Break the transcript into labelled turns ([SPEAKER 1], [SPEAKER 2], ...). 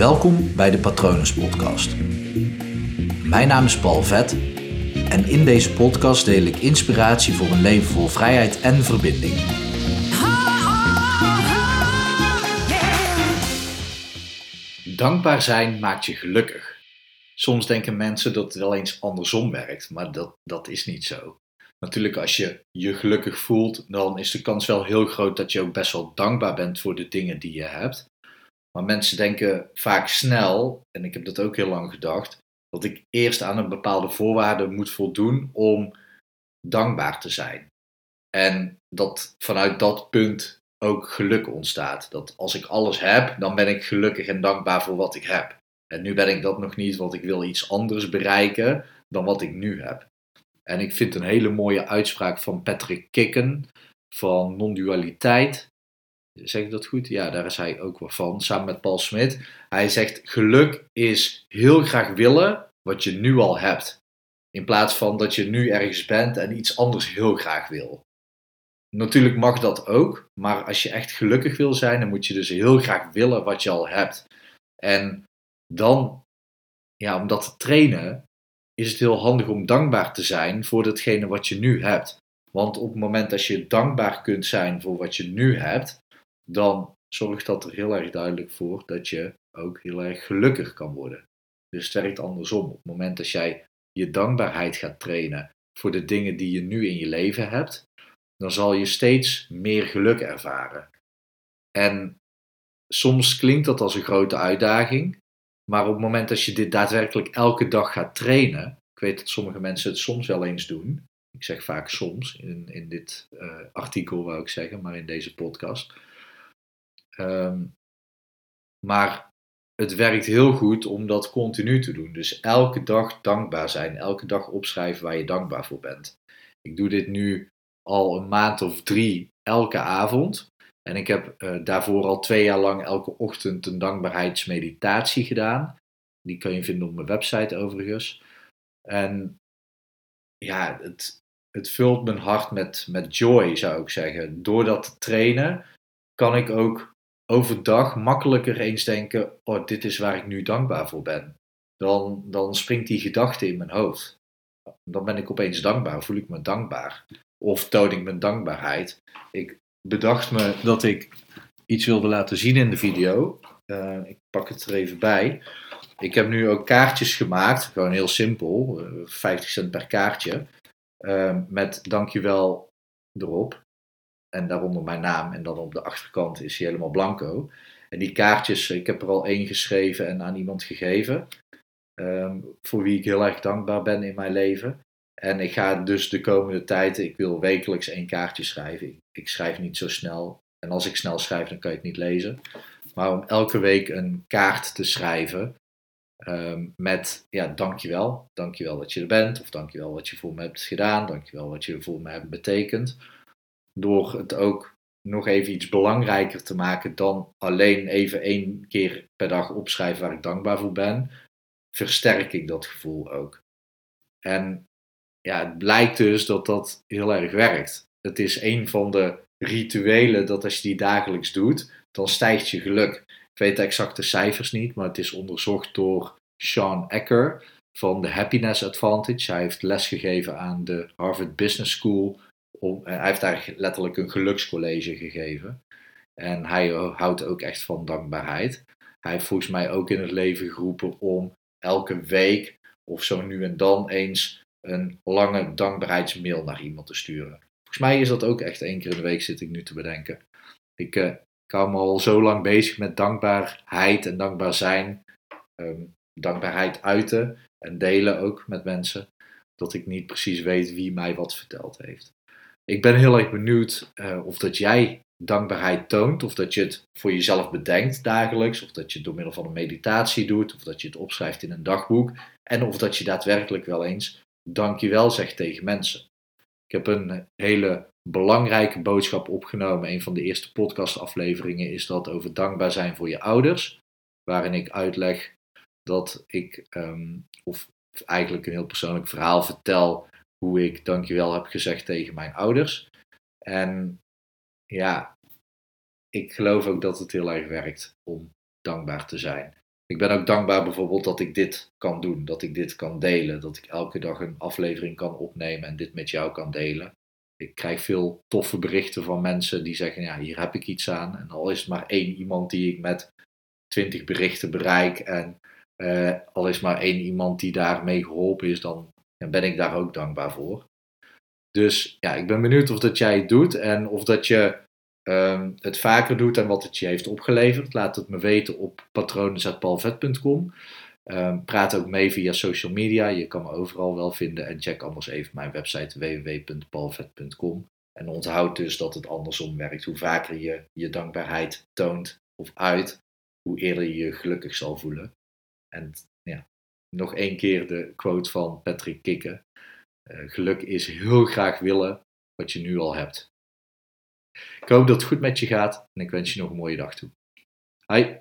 [SPEAKER 1] Welkom bij de Patronus Podcast. Mijn naam is Paul Vet en in deze podcast deel ik inspiratie voor een leven vol vrijheid en verbinding. Dankbaar zijn maakt je gelukkig. Soms denken mensen dat het wel eens andersom werkt, maar dat, dat is niet zo. Natuurlijk, als je je gelukkig voelt, dan is de kans wel heel groot dat je ook best wel dankbaar bent voor de dingen die je hebt. Maar mensen denken vaak snel, en ik heb dat ook heel lang gedacht, dat ik eerst aan een bepaalde voorwaarde moet voldoen om dankbaar te zijn. En dat vanuit dat punt ook geluk ontstaat. Dat als ik alles heb, dan ben ik gelukkig en dankbaar voor wat ik heb. En nu ben ik dat nog niet, want ik wil iets anders bereiken dan wat ik nu heb. En ik vind een hele mooie uitspraak van Patrick Kikken van non-dualiteit. Zeg ik dat goed? Ja, daar is hij ook wel van, samen met Paul Smit. Hij zegt: geluk is heel graag willen wat je nu al hebt. In plaats van dat je nu ergens bent en iets anders heel graag wil. Natuurlijk mag dat ook, maar als je echt gelukkig wil zijn, dan moet je dus heel graag willen wat je al hebt. En dan, ja, om dat te trainen, is het heel handig om dankbaar te zijn voor datgene wat je nu hebt. Want op het moment dat je dankbaar kunt zijn voor wat je nu hebt, dan zorgt dat er heel erg duidelijk voor dat je ook heel erg gelukkig kan worden. Dus het werkt andersom. Op het moment dat jij je dankbaarheid gaat trainen voor de dingen die je nu in je leven hebt, dan zal je steeds meer geluk ervaren. En soms klinkt dat als een grote uitdaging, maar op het moment dat je dit daadwerkelijk elke dag gaat trainen, ik weet dat sommige mensen het soms wel eens doen, ik zeg vaak soms in, in dit uh, artikel wou ik zeggen, maar in deze podcast. Um, maar het werkt heel goed om dat continu te doen. Dus elke dag dankbaar zijn, elke dag opschrijven waar je dankbaar voor bent. Ik doe dit nu al een maand of drie elke avond. En ik heb uh, daarvoor al twee jaar lang elke ochtend een dankbaarheidsmeditatie gedaan. Die kan je vinden op mijn website overigens. En ja, het, het vult mijn hart met, met joy, zou ik zeggen. Door dat te trainen kan ik ook overdag makkelijker eens denken: oh, dit is waar ik nu dankbaar voor ben. Dan, dan springt die gedachte in mijn hoofd. Dan ben ik opeens dankbaar, voel ik me dankbaar. Of toon ik mijn dankbaarheid. Ik bedacht me dat ik iets wilde laten zien in de video. Uh, ik pak het er even bij. Ik heb nu ook kaartjes gemaakt, gewoon heel simpel, 50 eh, cent per kaartje. Uh, met dankjewel erop en daaronder mijn naam. En dan op de achterkant is hij helemaal blanco. En die kaartjes, ik heb er al één geschreven en aan iemand gegeven. Um, voor wie ik heel erg dankbaar ben in mijn leven. En ik ga dus de komende tijd, ik wil wekelijks één kaartje schrijven. Ik, schrijf niet zo snel. En als ik snel schrijf, dan kan je het niet lezen. Maar om elke week een kaart te schrijven um, met, ja, dankjewel. Dankjewel dat je er bent. Of dankjewel wat je voor me hebt gedaan. Dankjewel wat je voor me hebt betekend door het ook nog even iets belangrijker te maken dan alleen even één keer per dag opschrijven waar ik dankbaar voor ben, versterk ik dat gevoel ook. En ja, het blijkt dus dat dat heel erg werkt. Het is een van de rituelen dat als je die dagelijks doet, dan stijgt je geluk. Ik weet de exacte cijfers niet, maar het is onderzocht door Sean Ecker van de Happiness Advantage. Hij heeft lesgegeven aan de Harvard Business School hij heeft daar letterlijk een gelukscollege gegeven. En hij houdt ook echt van dankbaarheid. Hij heeft volgens mij ook in het leven geroepen om elke week of zo nu en dan eens een lange dankbaarheidsmail naar iemand te sturen. Volgens mij is dat ook echt één keer in de week, zit ik nu te bedenken. Ik, uh, hou me al zo lang bezig met dankbaarheid en dankbaar zijn. Um, dankbaarheid uiten en delen ook met mensen. Dat ik niet precies weet wie mij wat verteld heeft. Ik ben heel erg benieuwd uh, of dat jij dankbaarheid toont, of dat je het voor jezelf bedenkt dagelijks, of dat je het door middel van een meditatie doet, of dat je het opschrijft in een dagboek, en of dat je daadwerkelijk wel eens dankjewel zegt tegen mensen. Ik heb een hele belangrijke boodschap opgenomen. Een van de eerste podcastafleveringen is dat over dankbaar zijn voor je ouders, waarin ik uitleg dat ik, um, of eigenlijk een heel persoonlijk verhaal vertel hoe ik dankjewel heb gezegd tegen mijn ouders. En ja, ik geloof ook dat het heel erg werkt om dankbaar te zijn. Ik ben ook dankbaar bijvoorbeeld dat ik dit kan doen, dat ik dit kan delen, dat ik elke dag een aflevering kan opnemen en dit met jou kan delen. Ik krijg veel toffe berichten van mensen die zeggen, ja, hier heb ik iets aan. En al is het maar één iemand die ik met twintig berichten bereik en uh, al is maar één iemand die daarmee geholpen is, dan ben ik daar ook dankbaar voor. Dus ja, ik ben benieuwd of dat jij het doet en of dat je um, het vaker doet en wat het je heeft opgeleverd. Laat het me weten op patronen.palvet.com. Ehm, praat ook mee via social media. Je kan me overal wel vinden. En check anders even mijn website www.palvet.com. En onthoud dus dat het andersom werkt. Hoe vaker je je dankbaarheid toont of uit, hoe eerder je je gelukkig zal voelen. En nog één keer de quote van Patrick Kikken. Uh, geluk is heel graag willen wat je nu al hebt. Ik hoop dat het goed met je gaat en ik wens je nog een mooie dag toe. Hoi!